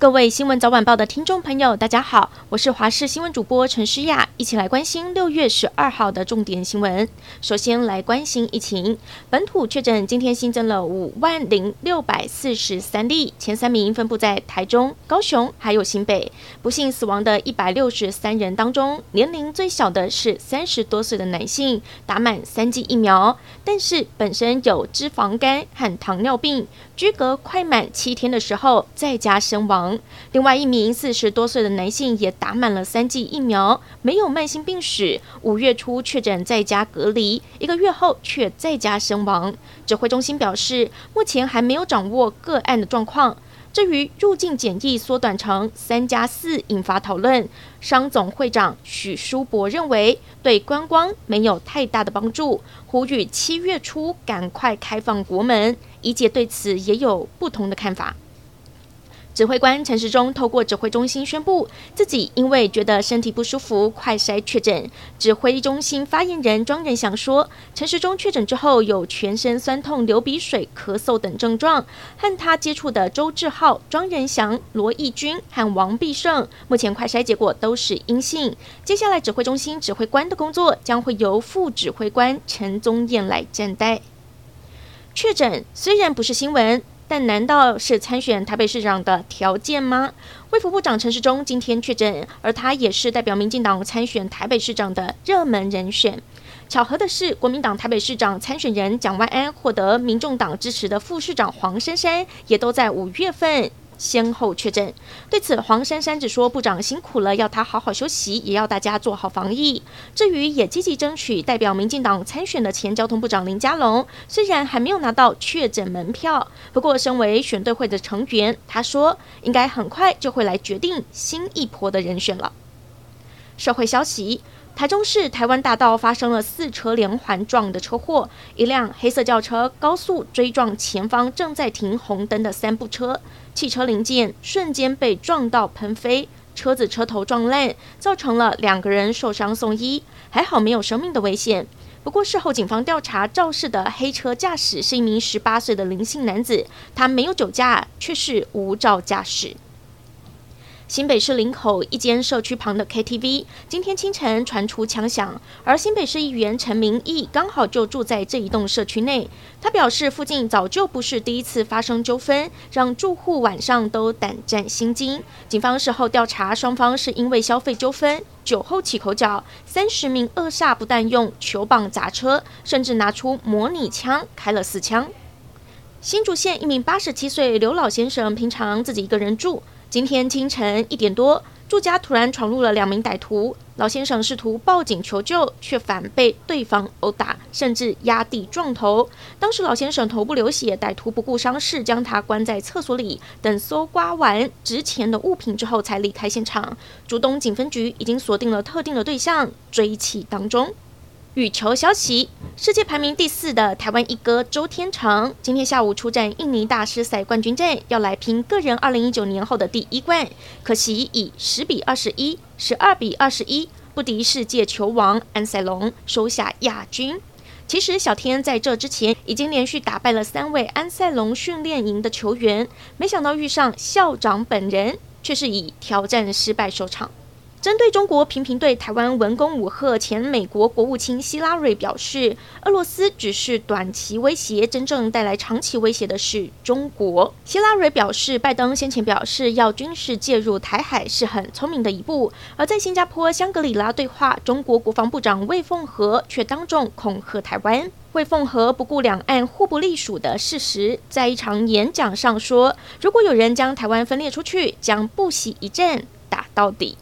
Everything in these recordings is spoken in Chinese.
各位新闻早晚报的听众朋友，大家好，我是华视新闻主播陈诗雅，一起来关心六月十二号的重点新闻。首先来关心疫情，本土确诊今天新增了五万零六百四十三例，前三名分布在台中、高雄还有新北。不幸死亡的一百六十三人当中，年龄最小的是三十多岁的男性，打满三剂疫苗，但是本身有脂肪肝和糖尿病，居隔快满七天的时候在家身亡。另外一名四十多岁的男性也打满了三剂疫苗，没有慢性病史，五月初确诊在家隔离，一个月后却在家身亡。指挥中心表示，目前还没有掌握个案的状况。至于入境检疫缩短成三加四，引发讨论。商总会长许书博认为，对观光没有太大的帮助，呼吁七月初赶快开放国门。怡姐对此也有不同的看法。指挥官陈时中透过指挥中心宣布，自己因为觉得身体不舒服，快筛确诊。指挥中心发言人庄人祥说，陈时中确诊之后有全身酸痛、流鼻水、咳嗽等症状，和他接触的周志浩、庄人祥、罗义军和王必胜，目前快筛结果都是阴性。接下来指挥中心指挥官的工作将会由副指挥官陈宗彦来担待。确诊虽然不是新闻。但难道是参选台北市长的条件吗？卫福部长陈世忠今天确诊，而他也是代表民进党参选台北市长的热门人选。巧合的是，国民党台北市长参选人蒋万安获得民众党支持的副市长黄珊珊，也都在五月份。先后确诊，对此黄珊珊只说部长辛苦了，要他好好休息，也要大家做好防疫。至于也积极争取代表民进党参选的前交通部长林佳龙，虽然还没有拿到确诊门票，不过身为选对会的成员，他说应该很快就会来决定新一波的人选了。社会消息。台中市台湾大道发生了四车连环撞的车祸，一辆黑色轿车高速追撞前方正在停红灯的三部车，汽车零件瞬间被撞到喷飞，车子车头撞烂，造成了两个人受伤送医，还好没有生命的危险。不过事后警方调查肇事的黑车驾驶是一名十八岁的林姓男子，他没有酒驾，却是无照驾驶。新北市林口一间社区旁的 KTV，今天清晨传出枪响，而新北市议员陈明义刚好就住在这一栋社区内。他表示，附近早就不是第一次发生纠纷，让住户晚上都胆战心惊。警方事后调查，双方是因为消费纠纷，酒后起口角，三十名恶煞不但用球棒砸车，甚至拿出模拟枪开了四枪。新竹县一名八十七岁刘老先生，平常自己一个人住。今天清晨一点多，住家突然闯入了两名歹徒。老先生试图报警求救，却反被对方殴打，甚至压地撞头。当时老先生头部流血，歹徒不顾伤势，将他关在厕所里，等搜刮完值钱的物品之后才离开现场。竹东警分局已经锁定了特定的对象，追缉当中。羽球消息：世界排名第四的台湾一哥周天成，今天下午出战印尼大师赛冠军战，要来拼个人二零一九年后的第一冠。可惜以十比二十一、十二比二十一不敌世界球王安塞龙，收下亚军。其实小天在这之前已经连续打败了三位安塞龙训练营的球员，没想到遇上校长本人，却是以挑战失败收场。针对中国频频对台湾文攻武吓，前美国国务卿希拉蕊表示，俄罗斯只是短期威胁，真正带来长期威胁的是中国。希拉蕊表示，拜登先前表示要军事介入台海是很聪明的一步。而在新加坡香格里拉对话，中国国防部长魏凤和却当众恐吓台湾。魏凤和不顾两岸互不隶属的事实，在一场演讲上说，如果有人将台湾分裂出去，将不惜一战打到底。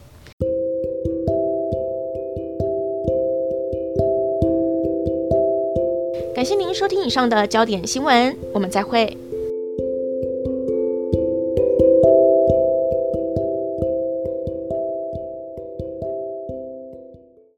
谢您收听以上的焦点新闻，我们再会。